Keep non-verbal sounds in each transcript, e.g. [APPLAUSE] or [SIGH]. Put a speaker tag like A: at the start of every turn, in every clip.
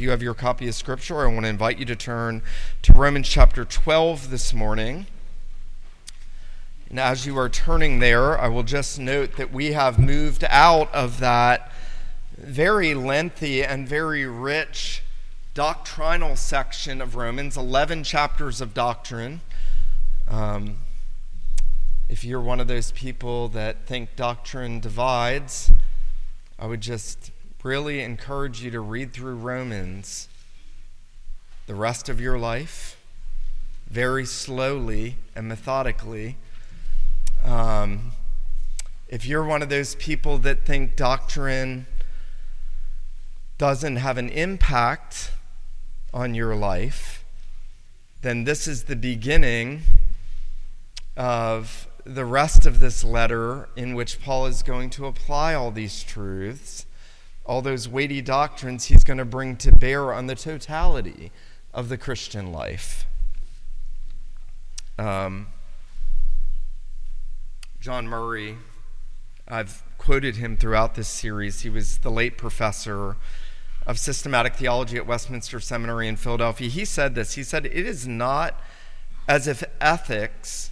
A: you have your copy of Scripture, I want to invite you to turn to Romans chapter 12 this morning. And as you are turning there, I will just note that we have moved out of that very lengthy and very rich doctrinal section of Romans, 11 chapters of doctrine. Um, if you're one of those people that think doctrine divides, I would just really encourage you to read through Romans the rest of your life very slowly and methodically. Um, if you're one of those people that think doctrine doesn't have an impact on your life, then this is the beginning of the rest of this letter in which Paul is going to apply all these truths, all those weighty doctrines he's going to bring to bear on the totality of the Christian life. Um, John Murray, I've quoted him throughout this series. He was the late professor of systematic theology at Westminster Seminary in Philadelphia. He said this He said, It is not as if ethics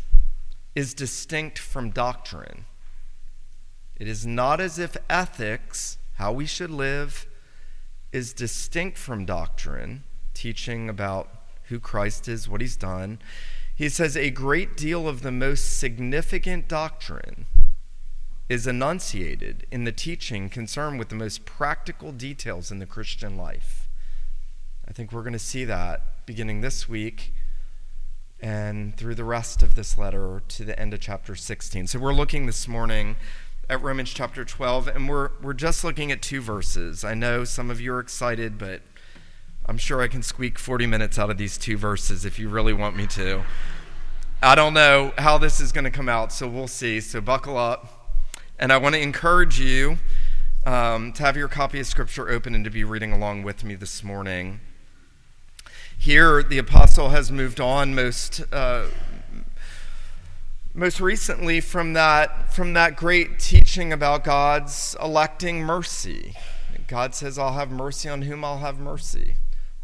A: is distinct from doctrine. It is not as if ethics, how we should live, is distinct from doctrine, teaching about who Christ is, what he's done. He says a great deal of the most significant doctrine is enunciated in the teaching concerned with the most practical details in the Christian life. I think we're going to see that beginning this week and through the rest of this letter to the end of chapter 16. So we're looking this morning at Romans chapter 12, and we're, we're just looking at two verses. I know some of you are excited, but I'm sure I can squeak 40 minutes out of these two verses if you really want me to. I don't know how this is going to come out, so we'll see. So buckle up. And I want to encourage you um, to have your copy of Scripture open and to be reading along with me this morning. Here, the apostle has moved on most, uh, most recently from that, from that great teaching about God's electing mercy. God says, I'll have mercy on whom I'll have mercy.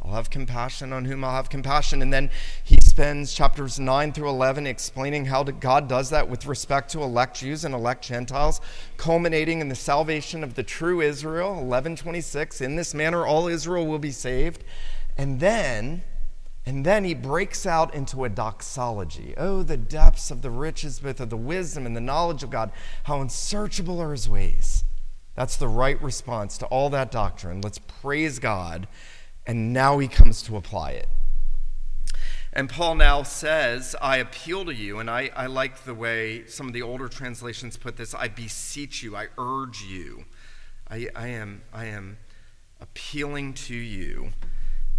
A: I'll have compassion on whom I'll have compassion. And then he spends chapters 9 through 11 explaining how God does that with respect to elect Jews and elect Gentiles, culminating in the salvation of the true Israel, 1126. In this manner, all Israel will be saved. And then, and then he breaks out into a doxology. Oh, the depths of the riches, both of the wisdom and the knowledge of God. How unsearchable are his ways. That's the right response to all that doctrine. Let's praise God and now he comes to apply it. And Paul now says, I appeal to you, and I, I like the way some of the older translations put this I beseech you, I urge you. I, I, am, I am appealing to you.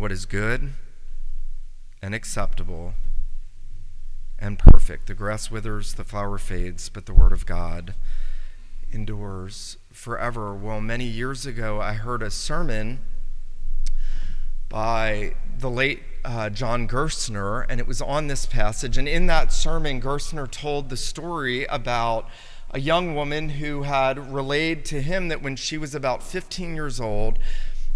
A: what is good and acceptable and perfect. The grass withers, the flower fades, but the word of God endures forever. Well, many years ago, I heard a sermon by the late uh, John Gerstner, and it was on this passage. And in that sermon, Gerstner told the story about a young woman who had relayed to him that when she was about 15 years old,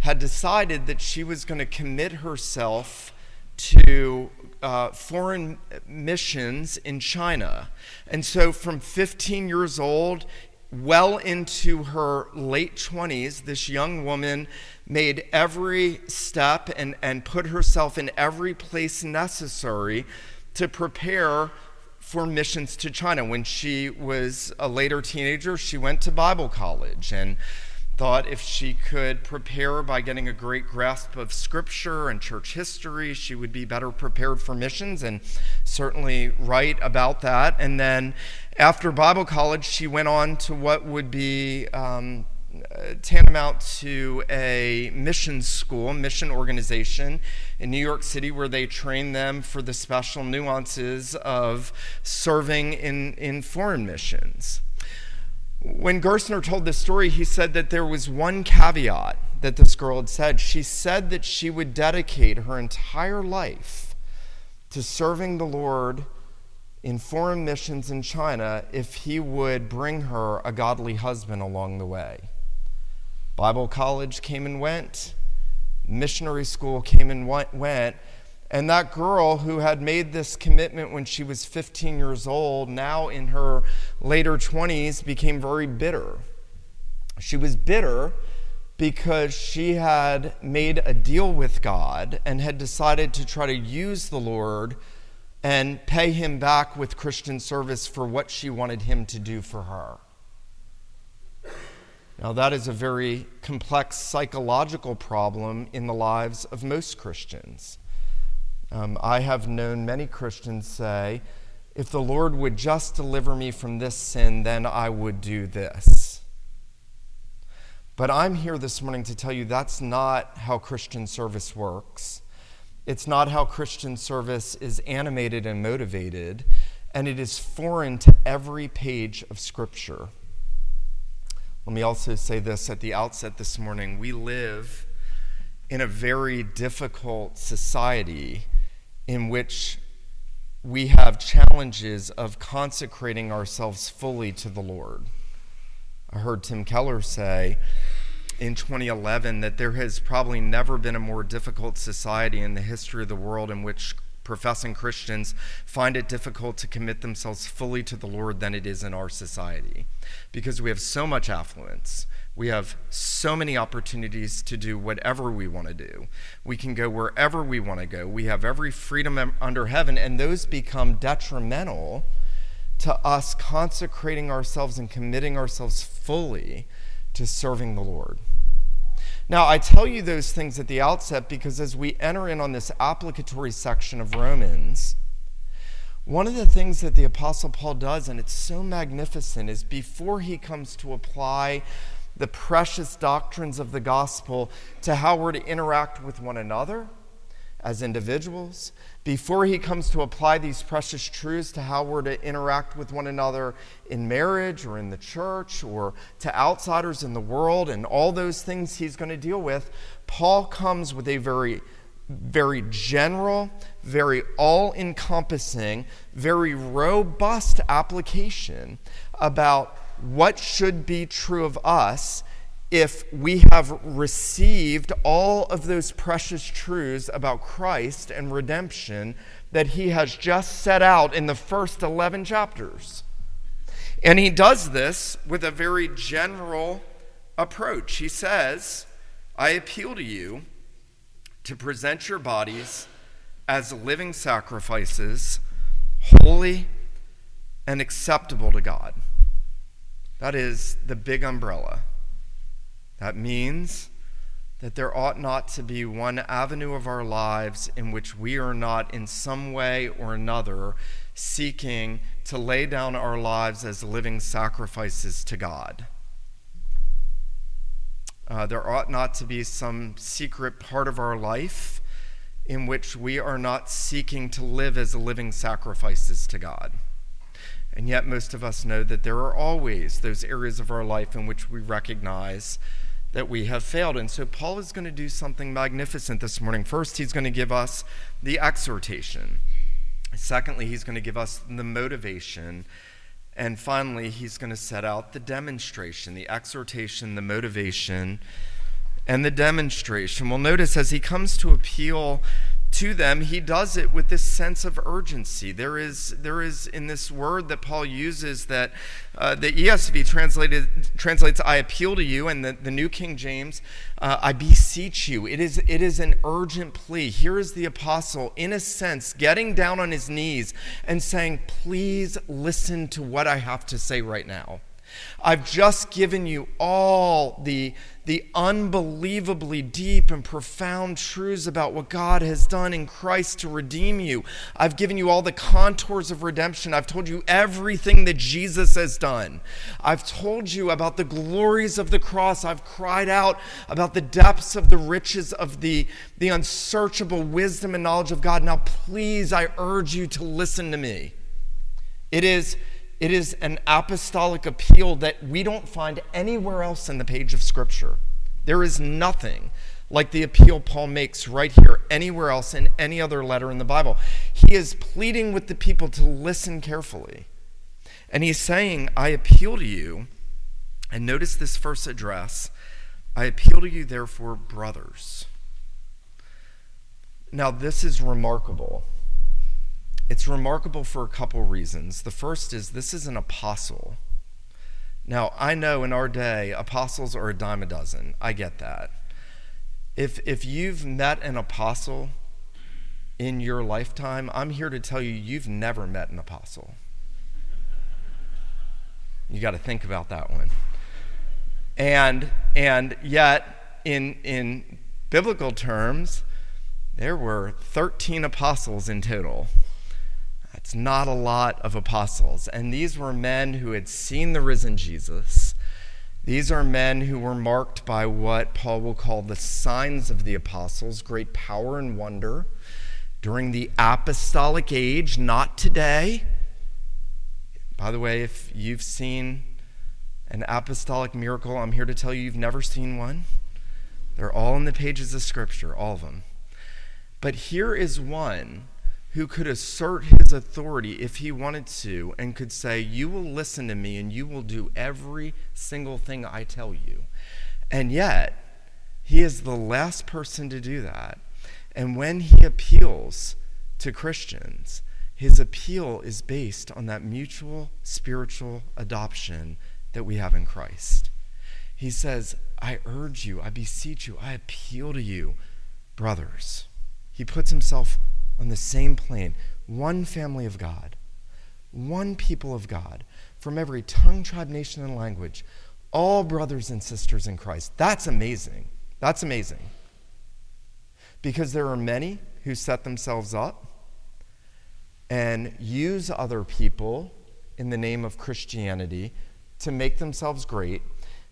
A: had decided that she was going to commit herself to uh, foreign missions in China. And so from 15 years old well into her late 20s, this young woman made every step and, and put herself in every place necessary to prepare for missions to China. When she was a later teenager, she went to Bible college and thought if she could prepare by getting a great grasp of scripture and church history, she would be better prepared for missions, and certainly right about that. And then after Bible college, she went on to what would be um, tantamount to a mission school, mission organization in New York City where they train them for the special nuances of serving in, in foreign missions. When Gerstner told this story, he said that there was one caveat that this girl had said. She said that she would dedicate her entire life to serving the Lord in foreign missions in China if he would bring her a godly husband along the way. Bible college came and went, missionary school came and went, and that girl who had made this commitment when she was 15 years old, now in her later 20s, became very bitter. She was bitter because she had made a deal with God and had decided to try to use the Lord and pay him back with Christian service for what she wanted him to do for her. Now, that is a very complex psychological problem in the lives of most Christians. Um, I have known many Christians say, if the Lord would just deliver me from this sin, then I would do this. But I'm here this morning to tell you that's not how Christian service works. It's not how Christian service is animated and motivated, and it is foreign to every page of Scripture. Let me also say this at the outset this morning. We live in a very difficult society in which we have challenges of consecrating ourselves fully to the Lord. I heard Tim Keller say in 2011 that there has probably never been a more difficult society in the history of the world in which professing Christians find it difficult to commit themselves fully to the Lord than it is in our society because we have so much affluence. We have so many opportunities to do whatever we want to do. We can go wherever we want to go. We have every freedom under heaven, and those become detrimental to us consecrating ourselves and committing ourselves fully to serving the Lord. Now, I tell you those things at the outset because as we enter in on this applicatory section of Romans, one of the things that the Apostle Paul does, and it's so magnificent, is before he comes to apply the precious doctrines of the gospel to how we're to interact with one another as individuals, before he comes to apply these precious truths to how we're to interact with one another in marriage or in the church or to outsiders in the world and all those things he's going to deal with, Paul comes with a very very general, very all encompassing, very robust application about what should be true of us if we have received all of those precious truths about Christ and redemption that he has just set out in the first 11 chapters. And he does this with a very general approach. He says, I appeal to you to present your bodies as living sacrifices, holy and acceptable to God. That is the big umbrella. That means that there ought not to be one avenue of our lives in which we are not, in some way or another, seeking to lay down our lives as living sacrifices to God. Uh, there ought not to be some secret part of our life in which we are not seeking to live as living sacrifices to God. And yet, most of us know that there are always those areas of our life in which we recognize that we have failed. And so Paul is going to do something magnificent this morning. First, he's going to give us the exhortation. Secondly, he's going to give us the motivation. And finally, he's going to set out the demonstration, the exhortation, the motivation, and the demonstration. Well, notice as he comes to appeal to them, he does it with this sense of urgency. There is, there is in this word that Paul uses that uh, the ESV translated, translates, I appeal to you, and the, the New King James, uh, I beseech you. It is, it is an urgent plea. Here is the apostle, in a sense, getting down on his knees and saying, Please listen to what I have to say right now. I've just given you all the, the unbelievably deep and profound truths about what God has done in Christ to redeem you. I've given you all the contours of redemption. I've told you everything that Jesus has done. I've told you about the glories of the cross. I've cried out about the depths of the riches of the, the unsearchable wisdom and knowledge of God. Now, please, I urge you to listen to me. It is it is an apostolic appeal that we don't find anywhere else in the page of Scripture. There is nothing like the appeal Paul makes right here, anywhere else in any other letter in the Bible. He is pleading with the people to listen carefully. And he's saying, I appeal to you, and notice this first address I appeal to you, therefore, brothers. Now, this is remarkable it's remarkable for a couple reasons. The first is this is an apostle. Now, I know in our day, apostles are a dime a dozen. I get that. If, if you've met an apostle in your lifetime, I'm here to tell you, you've never met an apostle. You got to think about that one. And, and yet, in, in biblical terms, there were 13 apostles in total. It's not a lot of apostles. And these were men who had seen the risen Jesus. These are men who were marked by what Paul will call the signs of the apostles great power and wonder during the apostolic age, not today. By the way, if you've seen an apostolic miracle, I'm here to tell you you've never seen one. They're all in the pages of Scripture, all of them. But here is one who could assert his authority if he wanted to and could say, You will listen to me and you will do every single thing I tell you. And yet, he is the last person to do that. And when he appeals to Christians, his appeal is based on that mutual spiritual adoption that we have in Christ. He says, I urge you, I beseech you, I appeal to you, brothers. He puts himself on the same plane, one family of God, one people of God, from every tongue, tribe, nation, and language, all brothers and sisters in Christ. That's amazing. That's amazing. Because there are many who set themselves up and use other people in the name of Christianity to make themselves great.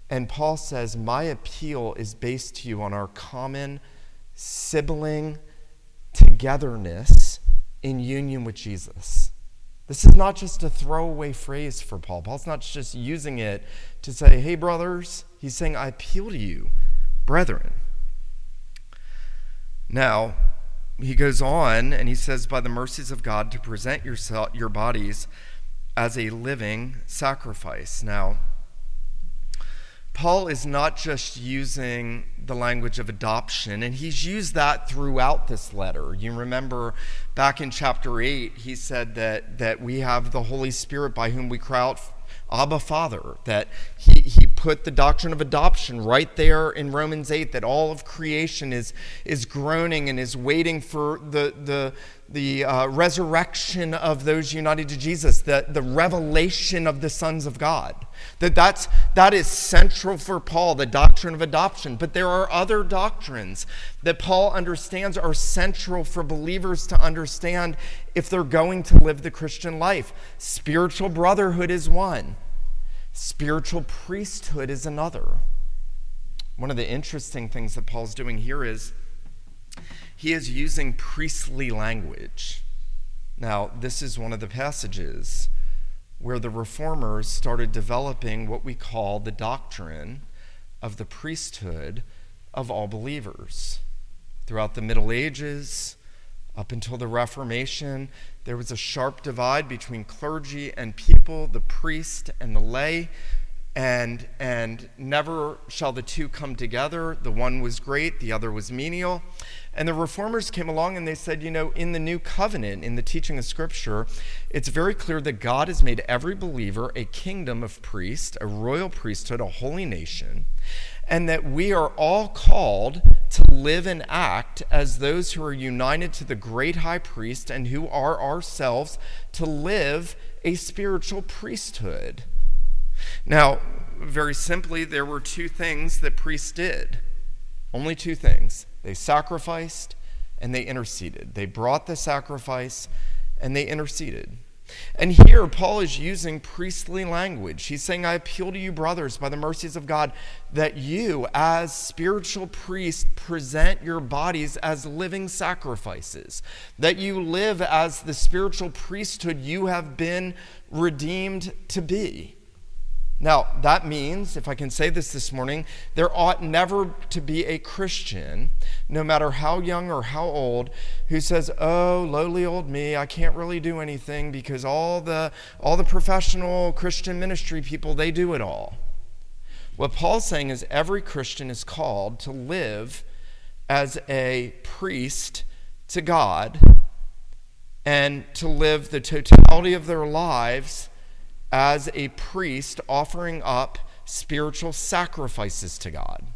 A: And Paul says, My appeal is based to you on our common sibling togetherness in union with Jesus. This is not just a throwaway phrase for Paul. Paul's not just using it to say, hey, brothers. He's saying, I appeal to you, brethren. Now, he goes on and he says, by the mercies of God, to present yourself, your bodies as a living sacrifice. Now, Paul is not just using the language of adoption, and he's used that throughout this letter. You remember back in chapter 8, he said that, that we have the Holy Spirit by whom we cry out, Abba Father, that he, he put the doctrine of adoption right there in Romans 8, that all of creation is, is groaning and is waiting for the, the, the uh, resurrection of those united to Jesus, the, the revelation of the sons of God. That that's, that is central for Paul, the doctrine of adoption. But there are other doctrines that Paul understands are central for believers to understand if they're going to live the Christian life. Spiritual brotherhood is one, spiritual priesthood is another. One of the interesting things that Paul's doing here is he is using priestly language. Now, this is one of the passages where the reformers started developing what we call the doctrine of the priesthood of all believers. Throughout the Middle Ages, up until the Reformation, there was a sharp divide between clergy and people, the priest and the lay and and never shall the two come together. The one was great the other was menial. And the reformers came along and they said you know in the new covenant in the teaching of scripture it's very clear that god has made every believer a kingdom of priests a royal priesthood a holy nation and that we are all called to live and act as those who are united to the great high priest and who are ourselves to live a spiritual priesthood now, very simply, there were two things that priests did. Only two things. They sacrificed and they interceded. They brought the sacrifice and they interceded. And here, Paul is using priestly language. He's saying, I appeal to you, brothers, by the mercies of God, that you, as spiritual priests, present your bodies as living sacrifices, that you live as the spiritual priesthood you have been redeemed to be. Now, that means, if I can say this this morning, there ought never to be a Christian, no matter how young or how old, who says, "Oh, lowly old me, I can't really do anything because all the all the professional Christian ministry people, they do it all." What Paul's saying is every Christian is called to live as a priest to God and to live the totality of their lives as a priest offering up spiritual sacrifices to God.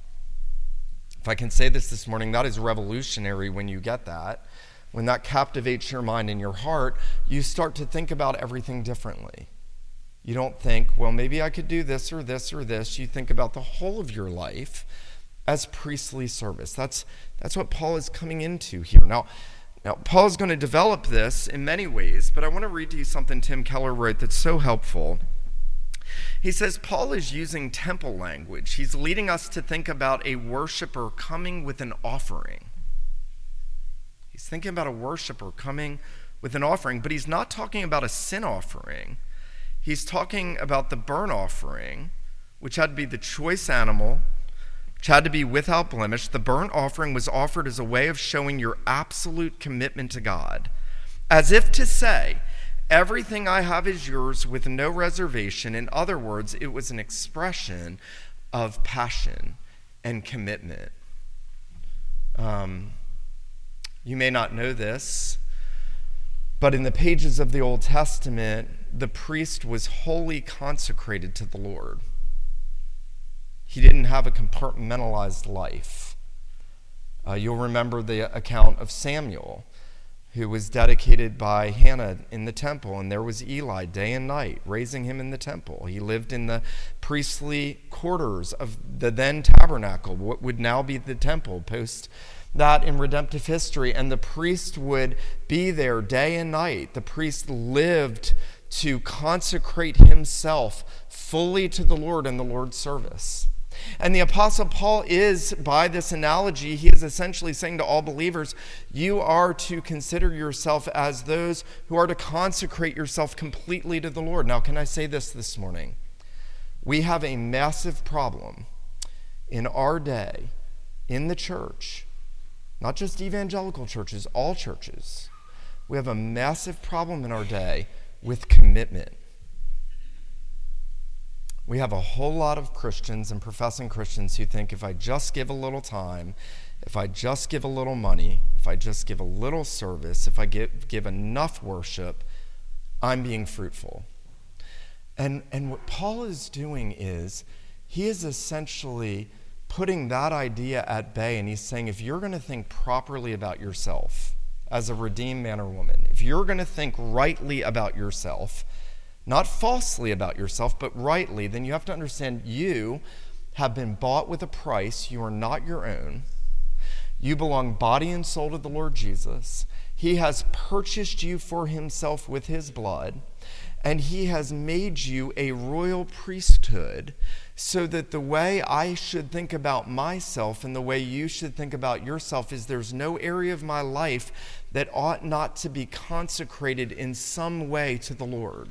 A: If I can say this this morning, that is revolutionary when you get that. When that captivates your mind and your heart, you start to think about everything differently. You don't think, well, maybe I could do this or this or this. You think about the whole of your life as priestly service. That's, that's what Paul is coming into here. Now, now, Paul's going to develop this in many ways, but I want to read to you something Tim Keller wrote that's so helpful. He says Paul is using temple language. He's leading us to think about a worshiper coming with an offering. He's thinking about a worshiper coming with an offering, but he's not talking about a sin offering. He's talking about the burnt offering, which had to be the choice animal had to be without blemish, the burnt offering was offered as a way of showing your absolute commitment to God, as if to say, Everything I have is yours with no reservation. In other words, it was an expression of passion and commitment. Um, you may not know this, but in the pages of the Old Testament, the priest was wholly consecrated to the Lord. He didn't have a compartmentalized life. Uh, you'll remember the account of Samuel, who was dedicated by Hannah in the temple, and there was Eli day and night raising him in the temple. He lived in the priestly quarters of the then tabernacle, what would now be the temple, post that in redemptive history. And the priest would be there day and night. The priest lived to consecrate himself fully to the Lord in the Lord's service. And the Apostle Paul is, by this analogy, he is essentially saying to all believers, you are to consider yourself as those who are to consecrate yourself completely to the Lord. Now, can I say this this morning? We have a massive problem in our day in the church, not just evangelical churches, all churches. We have a massive problem in our day with commitment. We have a whole lot of Christians and professing Christians who think if I just give a little time, if I just give a little money, if I just give a little service, if I give, give enough worship, I'm being fruitful. And, and what Paul is doing is he is essentially putting that idea at bay and he's saying if you're going to think properly about yourself as a redeemed man or woman, if you're going to think rightly about yourself, not falsely about yourself, but rightly, then you have to understand you have been bought with a price. You are not your own. You belong body and soul to the Lord Jesus. He has purchased you for himself with his blood, and he has made you a royal priesthood so that the way I should think about myself and the way you should think about yourself is there's no area of my life that ought not to be consecrated in some way to the Lord.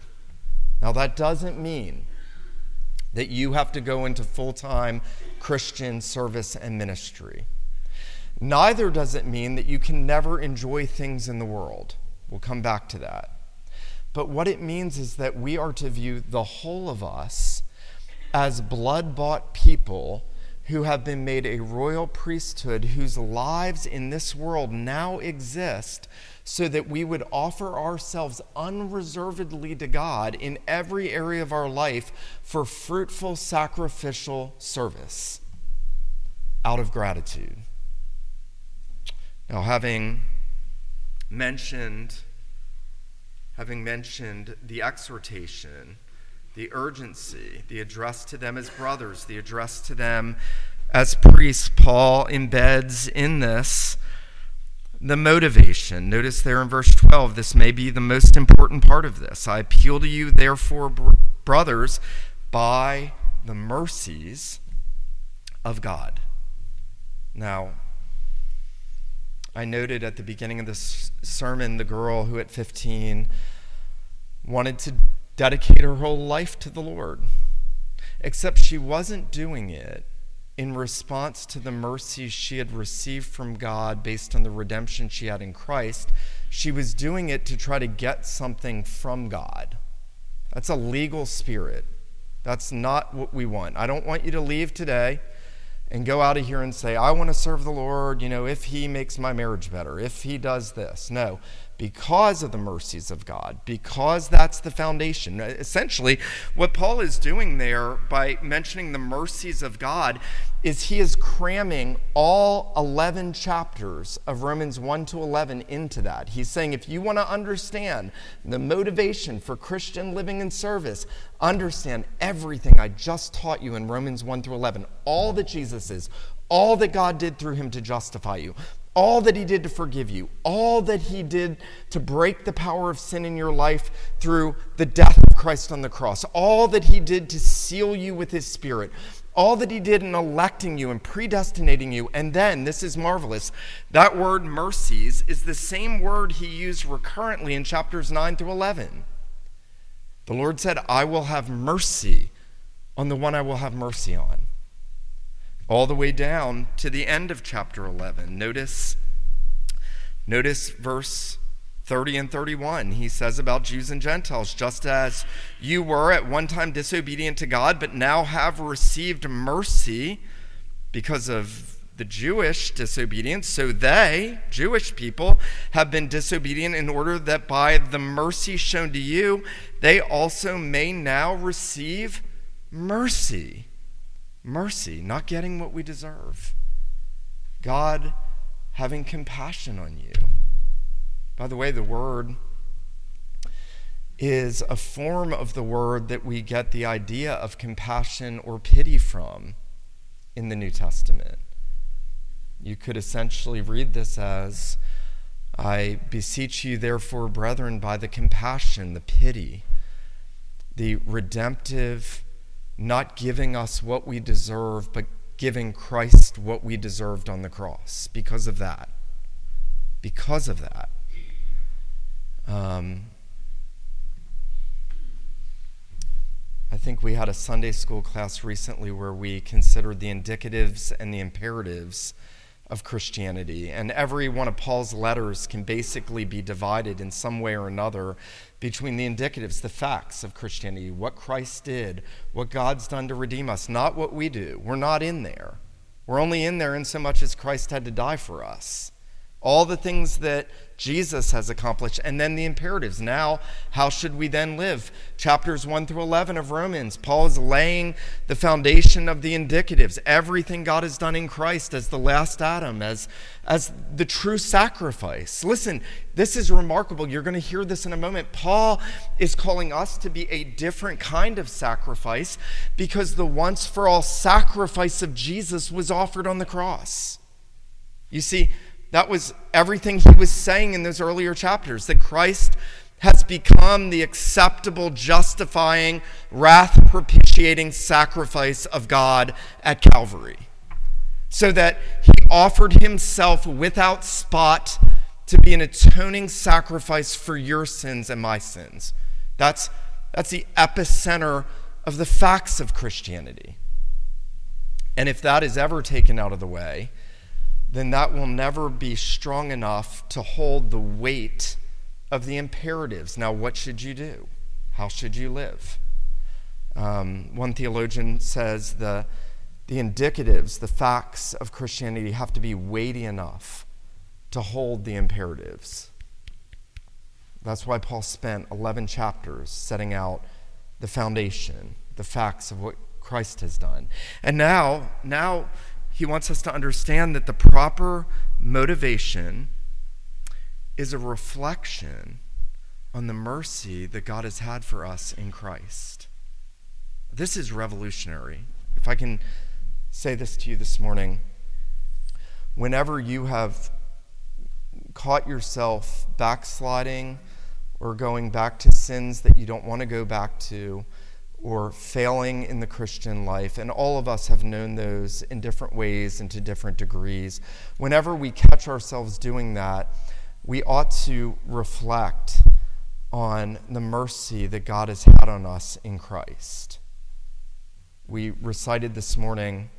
A: Now, that doesn't mean that you have to go into full time Christian service and ministry. Neither does it mean that you can never enjoy things in the world. We'll come back to that. But what it means is that we are to view the whole of us as blood bought people who have been made a royal priesthood, whose lives in this world now exist so that we would offer ourselves unreservedly to God in every area of our life for fruitful sacrificial service out of gratitude. Now, having mentioned having mentioned the exhortation the urgency, the address to them as brothers, the address to them as priests. Paul embeds in this the motivation. Notice there in verse 12, this may be the most important part of this. I appeal to you, therefore, brothers, by the mercies of God. Now, I noted at the beginning of this sermon the girl who at 15 wanted to dedicate her whole life to the Lord, except she wasn't doing it in response to the mercies she had received from God based on the redemption she had in Christ. She was doing it to try to get something from God. That's a legal spirit. That's not what we want. I don't want you to leave today and go out of here and say, I want to serve the Lord, you know, if He makes my marriage better, if He does this. No, because of the mercies of God, because that's the foundation. Essentially, what Paul is doing there by mentioning the mercies of God is he is cramming all 11 chapters of Romans 1 to 11 into that. He's saying if you want to understand the motivation for Christian living and service, understand everything I just taught you in Romans 1 through 11, all that Jesus is, all that God did through him to justify you, all that he did to forgive you, all that he did to break the power of sin in your life through the death of Christ on the cross, all that he did to seal you with his spirit, all that he did in electing you and predestinating you. And then, this is marvelous, that word mercies is the same word he used recurrently in chapters 9 through 11. The Lord said, I will have mercy on the one I will have mercy on all the way down to the end of chapter 11. Notice, notice verse 30 and 31. He says about Jews and Gentiles, just as you were at one time disobedient to God, but now have received mercy because of the Jewish disobedience, so they, Jewish people, have been disobedient in order that by the mercy shown to you, they also may now receive mercy mercy, not getting what we deserve. God having compassion on you. By the way, the word is a form of the word that we get the idea of compassion or pity from in the New Testament. You could essentially read this as I beseech you, therefore, brethren, by the compassion, the pity, the redemptive not giving us what we deserve, but giving Christ what we deserved on the cross because of that. Because of that. Um, I think we had a Sunday school class recently where we considered the indicatives and the imperatives of Christianity. And every one of Paul's letters can basically be divided in some way or another between the indicatives, the facts of Christianity, what Christ did, what God's done to redeem us, not what we do. We're not in there. We're only in there in so much as Christ had to die for us all the things that Jesus has accomplished, and then the imperatives. Now, how should we then live? Chapters 1 through 11 of Romans, Paul is laying the foundation of the indicatives. Everything God has done in Christ as the last Adam, as, as the true sacrifice. Listen, this is remarkable. You're going to hear this in a moment. Paul is calling us to be a different kind of sacrifice because the once for all sacrifice of Jesus was offered on the cross. You see, that was everything he was saying in those earlier chapters that Christ has become the acceptable, justifying, wrath propitiating sacrifice of God at Calvary. So that he offered himself without spot to be an atoning sacrifice for your sins and my sins. That's, that's the epicenter of the facts of Christianity. And if that is ever taken out of the way, then that will never be strong enough to hold the weight of the imperatives. Now, what should you do? How should you live? Um, one theologian says the, the indicatives, the facts of Christianity have to be weighty enough to hold the imperatives. That's why Paul spent 11 chapters setting out the foundation, the facts of what Christ has done. And now, now he wants us to understand that the proper motivation is a reflection on the mercy that God has had for us in Christ. This is revolutionary. If I can say this to you this morning, whenever you have caught yourself backsliding or going back to sins that you don't want to go back to, or failing in the Christian life, and all of us have known those in different ways and to different degrees. Whenever we catch ourselves doing that, we ought to reflect on the mercy that God has had on us in Christ. We recited this morning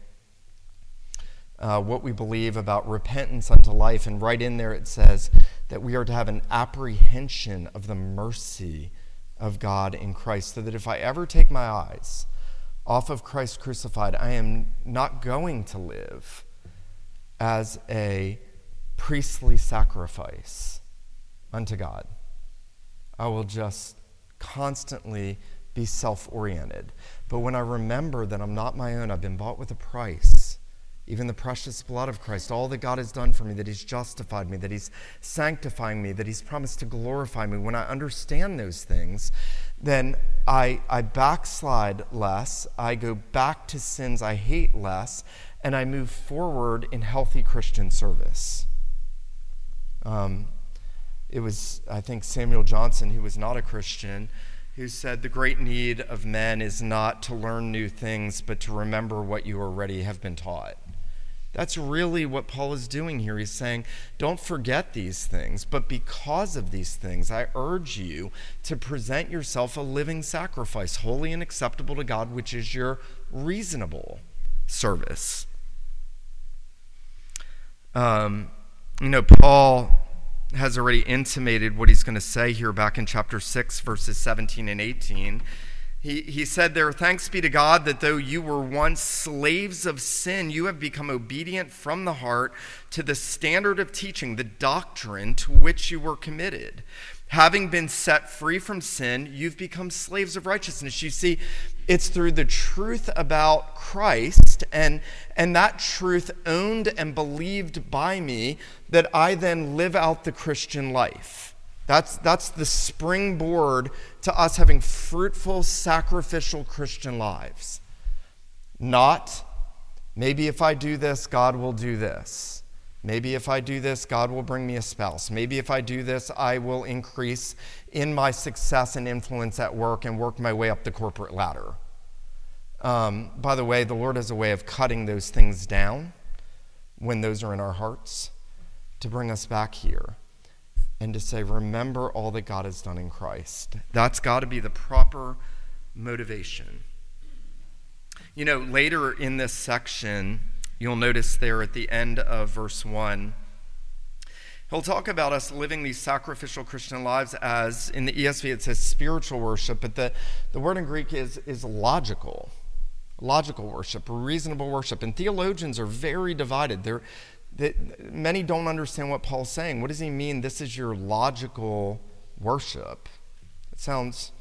A: uh, what we believe about repentance unto life, and right in there it says that we are to have an apprehension of the mercy of God in Christ, so that if I ever take my eyes off of Christ crucified, I am not going to live as a priestly sacrifice unto God. I will just constantly be self oriented. But when I remember that I'm not my own, I've been bought with a price even the precious blood of Christ, all that God has done for me, that He's justified me, that He's sanctifying me, that He's promised to glorify me, when I understand those things, then I, I backslide less, I go back to sins I hate less, and I move forward in healthy Christian service. Um, it was, I think, Samuel Johnson, who was not a Christian, who said, The great need of men is not to learn new things, but to remember what you already have been taught. That's really what Paul is doing here. He's saying, don't forget these things, but because of these things, I urge you to present yourself a living sacrifice, holy and acceptable to God, which is your reasonable service. Um, you know, Paul has already intimated what he's going to say here back in chapter 6, verses 17 and 18. He, he said there, Thanks be to God that though you were once slaves of sin, you have become obedient from the heart to the standard of teaching, the doctrine to which you were committed. Having been set free from sin, you've become slaves of righteousness. You see, it's through the truth about Christ and, and that truth owned and believed by me that I then live out the Christian life. That's, that's the springboard to us having fruitful, sacrificial Christian lives. Not, maybe if I do this, God will do this. Maybe if I do this, God will bring me a spouse. Maybe if I do this, I will increase in my success and influence at work and work my way up the corporate ladder. Um, by the way, the Lord has a way of cutting those things down when those are in our hearts to bring us back here and to say, remember all that God has done in Christ. That's got to be the proper motivation. You know, later in this section, you'll notice there at the end of verse 1, he'll talk about us living these sacrificial Christian lives as, in the ESV, it says spiritual worship, but the, the word in Greek is, is logical. Logical worship, reasonable worship. And theologians are very divided. They're, that many don't understand what Paul's saying. What does he mean? This is your logical worship. It sounds,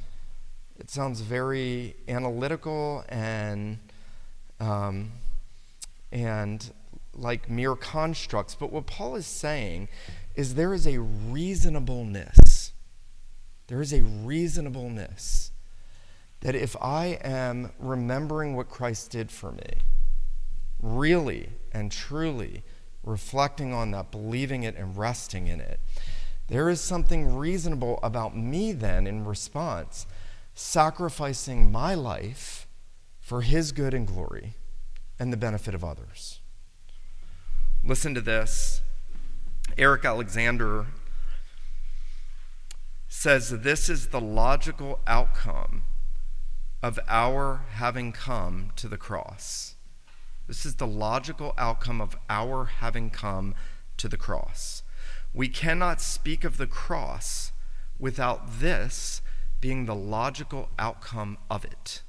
A: it sounds very analytical and, um, and like mere constructs. But what Paul is saying is there is a reasonableness. There is a reasonableness that if I am remembering what Christ did for me, really and truly, reflecting on that, believing it, and resting in it. There is something reasonable about me then in response, sacrificing my life for His good and glory and the benefit of others. Listen to this. Eric Alexander says this is the logical outcome of our having come to the cross. This is the logical outcome of our having come to the cross. We cannot speak of the cross without this being the logical outcome of it.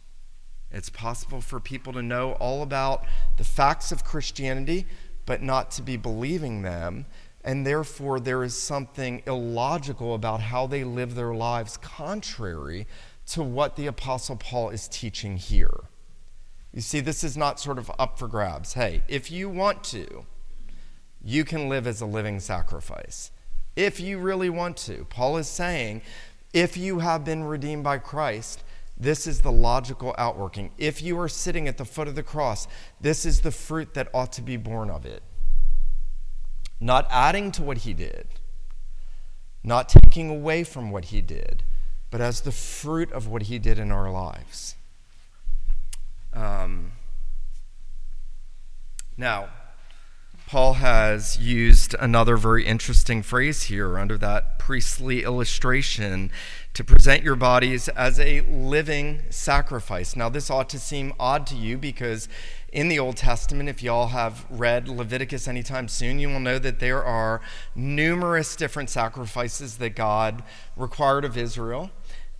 A: It's possible for people to know all about the facts of Christianity, but not to be believing them. And therefore, there is something illogical about how they live their lives, contrary to what the Apostle Paul is teaching here. You see, this is not sort of up for grabs. Hey, if you want to, you can live as a living sacrifice. If you really want to. Paul is saying, if you have been redeemed by Christ, This is the logical outworking. If you are sitting at the foot of the cross, this is the fruit that ought to be born of it. Not adding to what he did, not taking away from what he did, but as the fruit of what he did in our lives. Um, now, Paul has used another very interesting phrase here under that priestly illustration to present your bodies as a living sacrifice. Now, this ought to seem odd to you because in the Old Testament, if y'all have read Leviticus anytime soon, you will know that there are numerous different sacrifices that God required of Israel.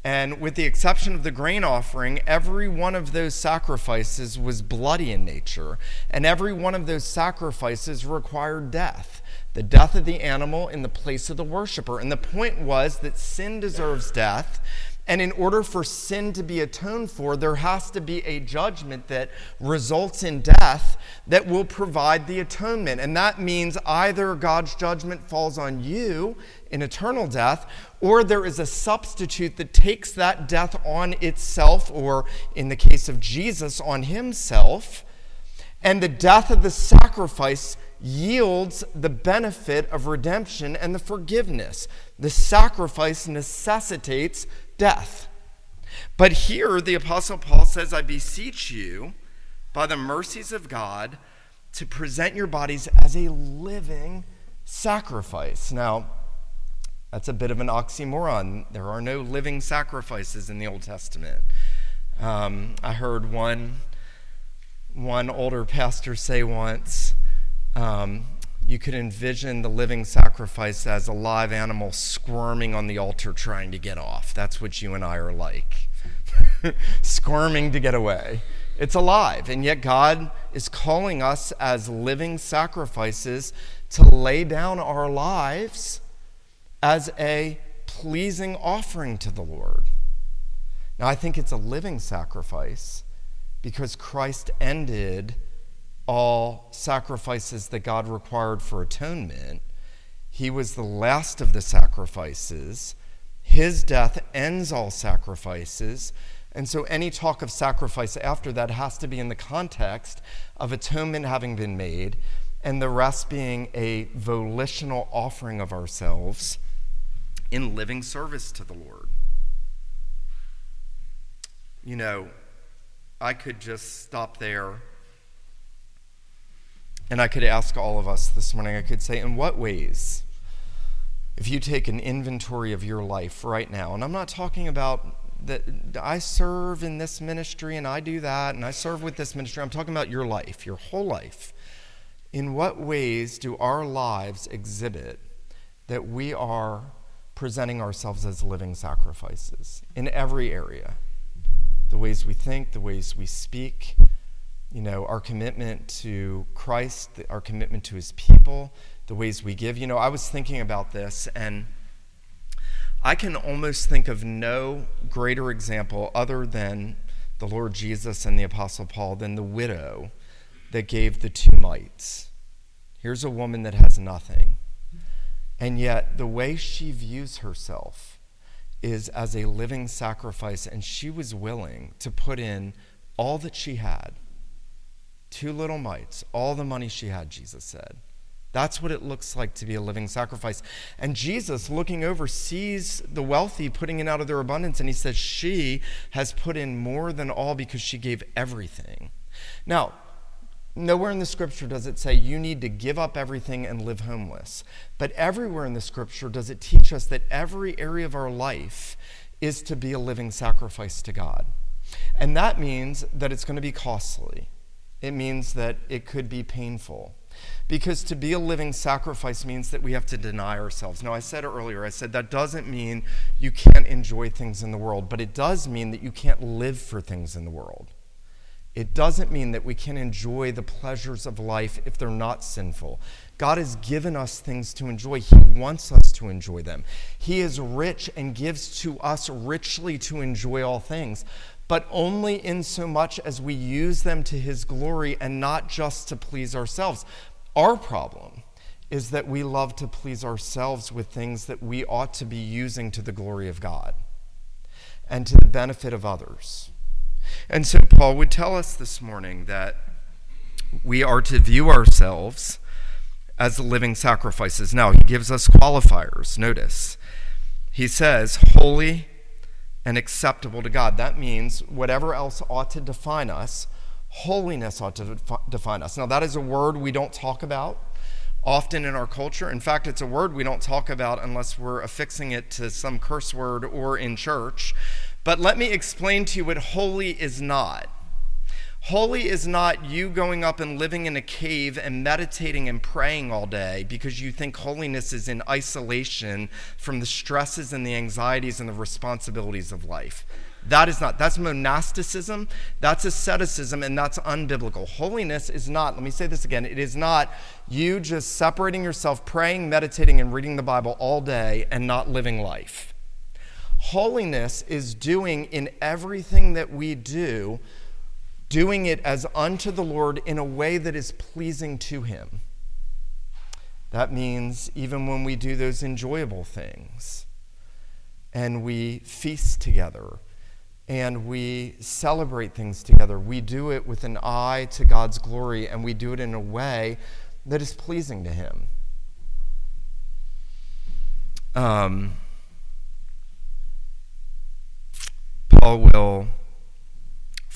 A: And with the exception of the grain offering, every one of those sacrifices was bloody in nature. And every one of those sacrifices required death the death of the animal in the place of the worshiper. And the point was that sin deserves death. And in order for sin to be atoned for, there has to be a judgment that results in death that will provide the atonement. And that means either God's judgment falls on you in eternal death, or there is a substitute that takes that death on itself, or in the case of Jesus, on himself. And the death of the sacrifice yields the benefit of redemption and the forgiveness. The sacrifice necessitates death. But here, the Apostle Paul says, I beseech you, by the mercies of God, to present your bodies as a living sacrifice. Now, that's a bit of an oxymoron. There are no living sacrifices in the Old Testament. Um, I heard one, one older pastor say once, um, you could envision the living sacrifice as a live animal squirming on the altar trying to get off. That's what you and I are like [LAUGHS] squirming to get away. It's alive, and yet God is calling us as living sacrifices to lay down our lives as a pleasing offering to the Lord. Now, I think it's a living sacrifice because Christ ended all sacrifices that God required for atonement. He was the last of the sacrifices. His death ends all sacrifices. And so any talk of sacrifice after that has to be in the context of atonement having been made and the rest being a volitional offering of ourselves in living service to the Lord. You know, I could just stop there and I could ask all of us this morning, I could say, in what ways, if you take an inventory of your life right now, and I'm not talking about that I serve in this ministry and I do that and I serve with this ministry, I'm talking about your life, your whole life. In what ways do our lives exhibit that we are presenting ourselves as living sacrifices in every area? The ways we think, the ways we speak, you know, our commitment to Christ, our commitment to his people, the ways we give. You know, I was thinking about this, and I can almost think of no greater example other than the Lord Jesus and the Apostle Paul than the widow that gave the two mites. Here's a woman that has nothing. And yet, the way she views herself is as a living sacrifice, and she was willing to put in all that she had two little mites, all the money she had, Jesus said. That's what it looks like to be a living sacrifice. And Jesus, looking over, sees the wealthy putting in out of their abundance, and he says, She has put in more than all because she gave everything. Now, nowhere in the scripture does it say you need to give up everything and live homeless. But everywhere in the scripture does it teach us that every area of our life is to be a living sacrifice to God. And that means that it's going to be costly it means that it could be painful. Because to be a living sacrifice means that we have to deny ourselves. Now, I said earlier, I said that doesn't mean you can't enjoy things in the world, but it does mean that you can't live for things in the world. It doesn't mean that we can enjoy the pleasures of life if they're not sinful. God has given us things to enjoy. He wants us to enjoy them. He is rich and gives to us richly to enjoy all things but only in so much as we use them to his glory and not just to please ourselves. Our problem is that we love to please ourselves with things that we ought to be using to the glory of God. and to the benefit of others. And so Paul would tell us this morning that we are to view ourselves as living sacrifices. Now, he gives us qualifiers. Notice, he says, holy and acceptable to God. That means whatever else ought to define us, holiness ought to define us. Now, that is a word we don't talk about often in our culture. In fact, it's a word we don't talk about unless we're affixing it to some curse word or in church. But let me explain to you what holy is not. Holy is not you going up and living in a cave and meditating and praying all day because you think holiness is in isolation from the stresses and the anxieties and the responsibilities of life. That is not. That's monasticism, that's asceticism, and that's unbiblical. Holiness is not, let me say this again, it is not you just separating yourself, praying, meditating, and reading the Bible all day and not living life. Holiness is doing in everything that we do doing it as unto the Lord in a way that is pleasing to Him. That means even when we do those enjoyable things and we feast together and we celebrate things together, we do it with an eye to God's glory and we do it in a way that is pleasing to Him. Um, Paul will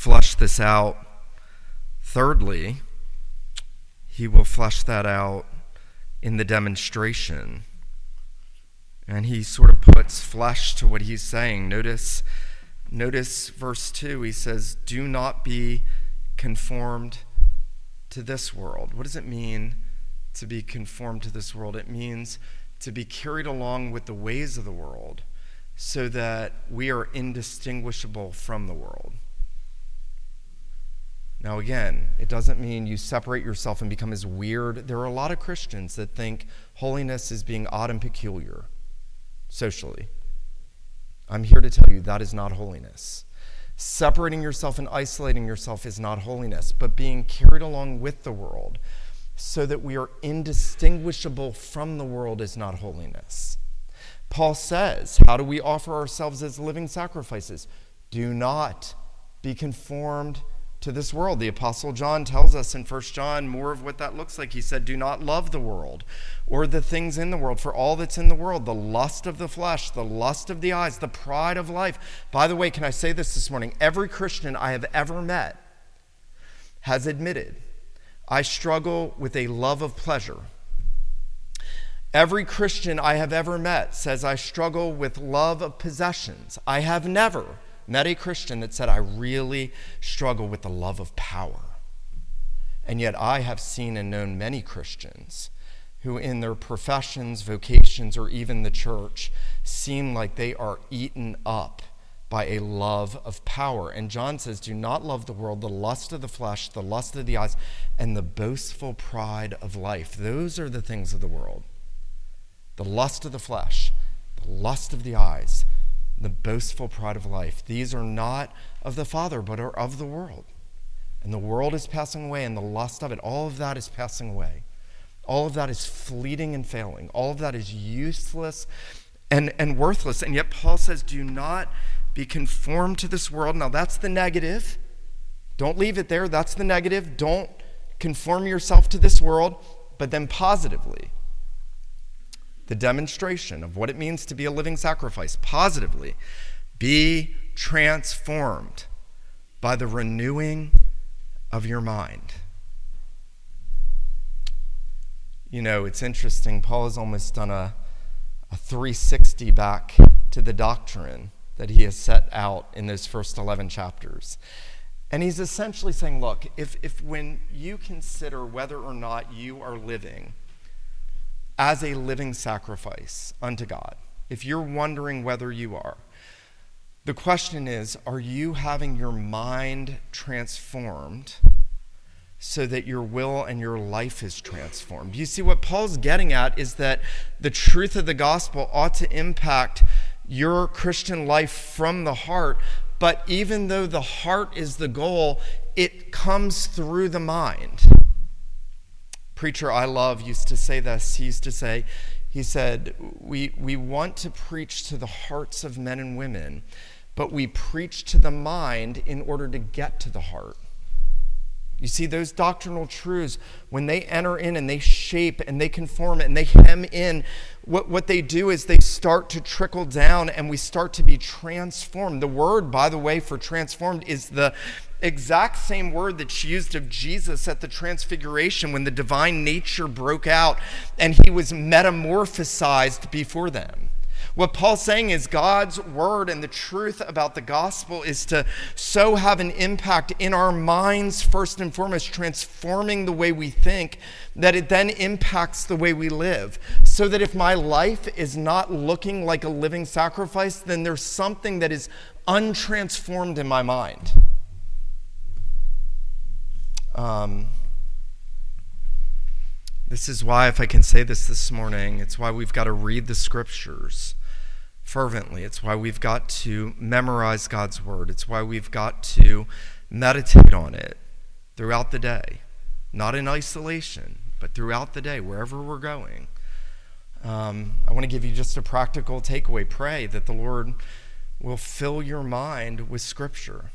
A: flesh this out. Thirdly, he will flush that out in the demonstration. And he sort of puts flesh to what he's saying. Notice, notice verse 2. He says, Do not be conformed to this world. What does it mean to be conformed to this world? It means to be carried along with the ways of the world so that we are indistinguishable from the world. Now, again, it doesn't mean you separate yourself and become as weird. There are a lot of Christians that think holiness is being odd and peculiar socially. I'm here to tell you that is not holiness. Separating yourself and isolating yourself is not holiness, but being carried along with the world so that we are indistinguishable from the world is not holiness. Paul says, How do we offer ourselves as living sacrifices? Do not be conformed to this world. The Apostle John tells us in 1 John more of what that looks like. He said, Do not love the world or the things in the world, for all that's in the world, the lust of the flesh, the lust of the eyes, the pride of life. By the way, can I say this this morning? Every Christian I have ever met has admitted, I struggle with a love of pleasure. Every Christian I have ever met says, I struggle with love of possessions. I have never met a Christian that said, I really struggle with the love of power. And yet I have seen and known many Christians who, in their professions, vocations, or even the church, seem like they are eaten up by a love of power. And John says, Do not love the world, the lust of the flesh, the lust of the eyes, and the boastful pride of life. Those are the things of the world the lust of the flesh, the lust of the eyes, the boastful pride of life. These are not of the Father, but are of the world. And the world is passing away, and the lust of it, all of that is passing away. All of that is fleeting and failing. All of that is useless and, and worthless. And yet, Paul says, do not be conformed to this world. Now, that's the negative. Don't leave it there. That's the negative. Don't conform yourself to this world. But then, positively, the demonstration of what it means to be a living sacrifice positively. Be transformed by the renewing of your mind. You know, it's interesting. Paul has almost done a, a 360 back to the doctrine that he has set out in those first 11 chapters. And he's essentially saying, look, if, if when you consider whether or not you are living as a living sacrifice unto God. If you're wondering whether you are, the question is are you having your mind transformed so that your will and your life is transformed? You see, what Paul's getting at is that the truth of the gospel ought to impact your Christian life from the heart. But even though the heart is the goal, it comes through the mind preacher I love used to say this. He used to say, he said, we, we want to preach to the hearts of men and women, but we preach to the mind in order to get to the heart. You see, those doctrinal truths, when they enter in and they shape and they conform and they hem in, what, what they do is they start to trickle down and we start to be transformed. The word, by the way, for transformed is the exact same word that's used of Jesus at the transfiguration when the divine nature broke out and he was metamorphosized before them. What Paul's saying is God's word and the truth about the gospel is to so have an impact in our minds, first and foremost, transforming the way we think, that it then impacts the way we live. So that if my life is not looking like a living sacrifice, then there's something that is untransformed in my mind. Um, this is why, if I can say this this morning, it's why we've got to read the scriptures fervently. It's why we've got to memorize God's word. It's why we've got to meditate on it throughout the day, not in isolation, but throughout the day, wherever we're going. Um, I want to give you just a practical takeaway. Pray that the Lord will fill your mind with Scripture.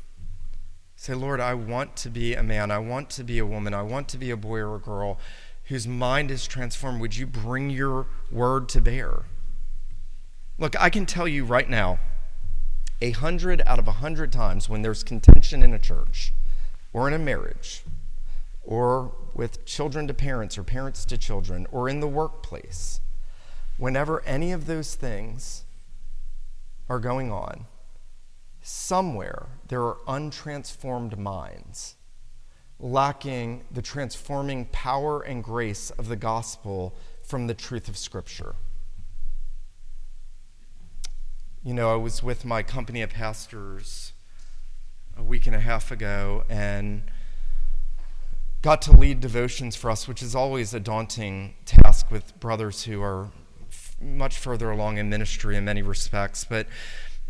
A: Say, Lord, I want to be a man. I want to be a woman. I want to be a boy or a girl whose mind is transformed. Would you bring your word to bear? Look, I can tell you right now, a hundred out of a hundred times when there's contention in a church or in a marriage or with children to parents or parents to children or in the workplace, whenever any of those things are going on, somewhere there are untransformed minds lacking the transforming power and grace of the gospel from the truth of Scripture. You know, I was with my company of pastors a week and a half ago and got to lead devotions for us, which is always a daunting task with brothers who are f- much further along in ministry in many respects. But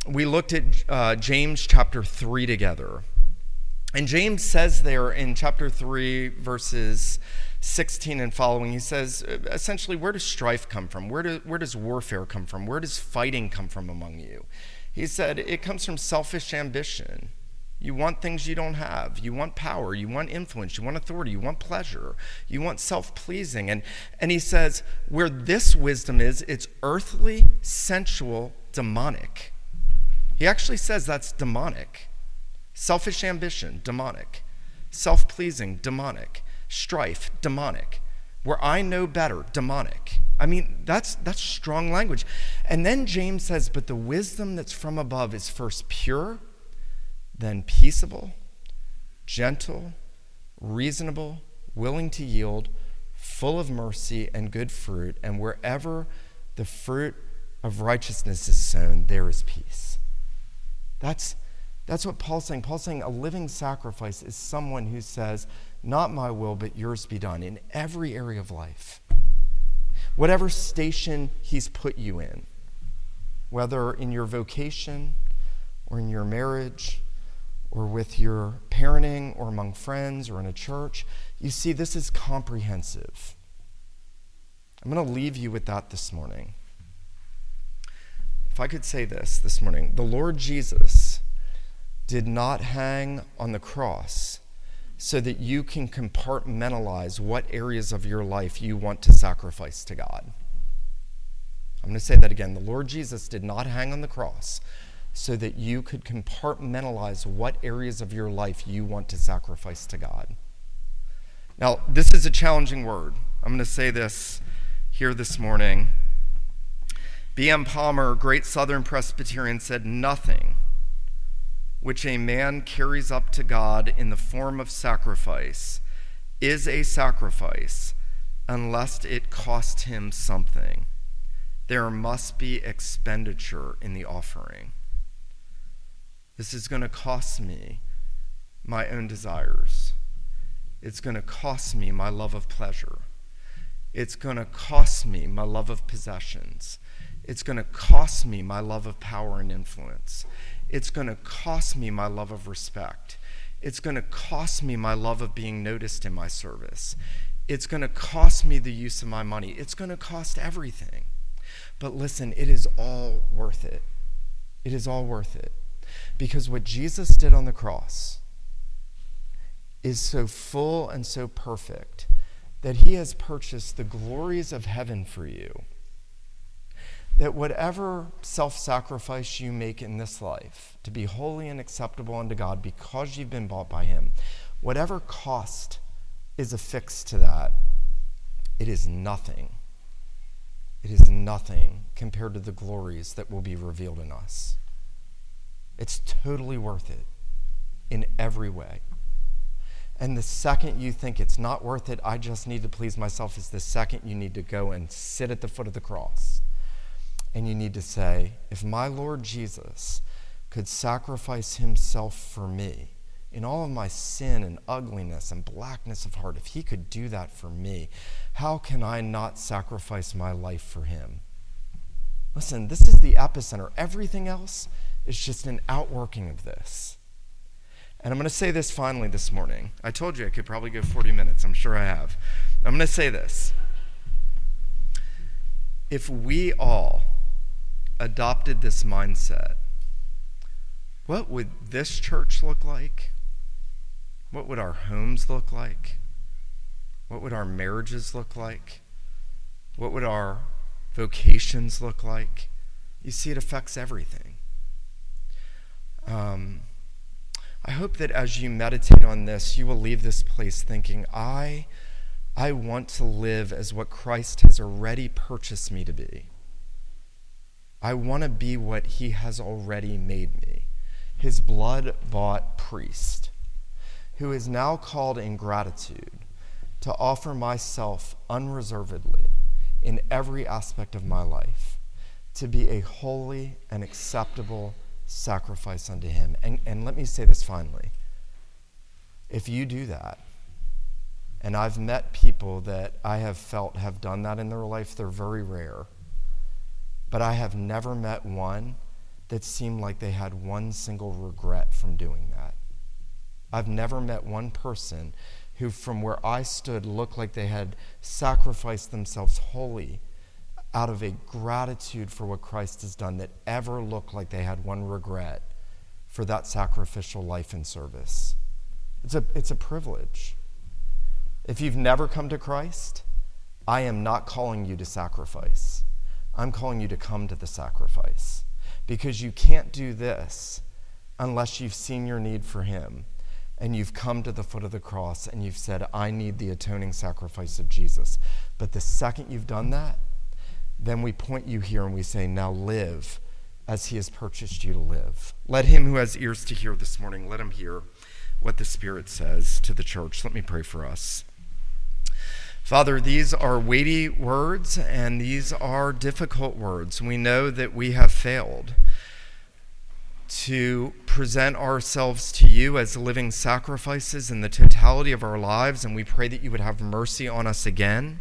A: we looked at uh, James chapter 3 together. And James says there in chapter 3, verses 16 and following, he says uh, essentially, where does strife come from? Where, do, where does warfare come from? Where does fighting come from among you? He said, it comes from selfish ambition. You want things you don't have. You want power. You want influence. You want authority. You want pleasure. You want self pleasing. And, and he says, where this wisdom is, it's earthly, sensual, demonic. He actually says that's demonic. Selfish ambition, demonic. Self pleasing, demonic strife, demonic. Where I know better, demonic. I mean, that's, that's strong language. And then James says, But the wisdom that's from above is first pure, then peaceable, gentle, reasonable, willing to yield, full of mercy and good fruit. And wherever the fruit of righteousness is sown, there is peace. That's, that's what Paul's saying. Paul's saying a living sacrifice is someone who says, not my will, but yours be done in every area of life. Whatever station He's put you in, whether in your vocation or in your marriage or with your parenting or among friends or in a church, you see, this is comprehensive. I'm going to leave you with that this morning. If I could say this this morning, the Lord Jesus did not hang on the cross so that you can compartmentalize what areas of your life you want to sacrifice to God. I'm going to say that again. The Lord Jesus did not hang on the cross so that you could compartmentalize what areas of your life you want to sacrifice to God. Now, this is a challenging word. I'm going to say this here this morning. B.M. Palmer, great Southern Presbyterian, said nothing which a man carries up to God in the form of sacrifice is a sacrifice unless it cost him something. There must be expenditure in the offering. This is going to cost me my own desires. It's going to cost me my love of pleasure. It's going to cost me my love of possessions. It's going to cost me my love of power and influence. It's going to cost me my love of respect. It's going to cost me my love of being noticed in my service. It's going to cost me the use of my money. It's going to cost everything. But listen, it is all worth it. It is all worth it. Because what Jesus did on the cross is so full and so perfect that he has purchased the glories of heaven for you. That whatever self sacrifice you make in this life to be holy and acceptable unto God because you've been bought by him, whatever cost is affixed to that, it is nothing. It is nothing compared to the glories that will be revealed in us. It's totally worth it in every way. And the second you think it's not worth it, I just need to please myself, is the second you need to go and sit at the foot of the cross. And you need to say, if my Lord Jesus could sacrifice himself for me in all of my sin and ugliness and blackness of heart, if he could do that for me, how can I not sacrifice my life for him? Listen, this is the epicenter. Everything else is just an outworking of this. And I'm going to say this finally this morning. I told you I could probably go 40 minutes. I'm sure I have. I'm going to say this. If we all adopted this mindset, what would this church look like? What would our homes look like? What would our marriages look like? What would our vocations look like? You see, it affects everything. Um, I hope that as you meditate on this, you will leave this place thinking, I, I want to live as what Christ has already purchased me to be. I want to be what he has already made me his blood bought priest, who is now called in gratitude to offer myself unreservedly in every aspect of my life to be a holy and acceptable sacrifice unto him. And, and let me say this finally. If you do that, and I've met people that I have felt have done that in their life, they're very rare. But I have never met one that seemed like they had one single regret from doing that. I've never met one person who, from where I stood, looked like they had sacrificed themselves wholly out of a gratitude for what Christ has done that ever looked like they had one regret for that sacrificial life and service. It's a, it's a privilege. If you've never come to Christ, I am not calling you to sacrifice. I'm calling you to come to the sacrifice because you can't do this unless you've seen your need for Him and you've come to the foot of the cross and you've said, I need the atoning sacrifice of Jesus. But the second you've done that, then we point you here and we say, Now live as he has purchased you to live. Let him who has ears to hear this morning, let him hear what the Spirit says to the church. Let me pray for us. Father, these are weighty words and these are difficult words. We know that we have failed to present ourselves to you as living sacrifices in the totality of our lives, and we pray that you would have mercy on us again.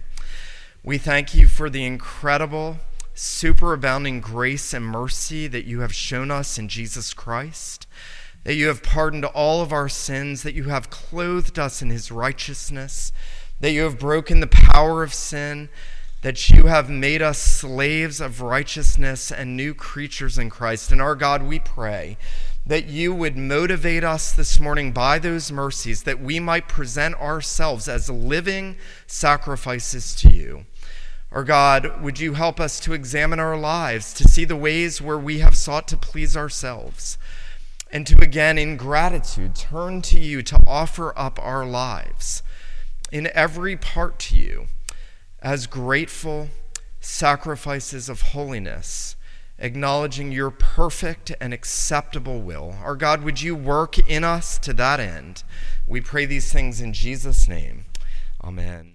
A: We thank you for the incredible, superabounding grace and mercy that you have shown us in Jesus Christ, that you have pardoned all of our sins, that you have clothed us in his righteousness, that you have broken the power of sin, that you have made us slaves of righteousness and new creatures in Christ. And our God, we pray that you would motivate us this morning by those mercies, that we might present ourselves as living sacrifices to you. Our God, would you help us to examine our lives, to see the ways where we have sought to please ourselves, and to again, in gratitude, turn to you to offer up our lives in every part to you as grateful sacrifices of holiness, acknowledging your perfect and acceptable will. Our God, would you work in us to that end? We pray these things in Jesus' name. Amen.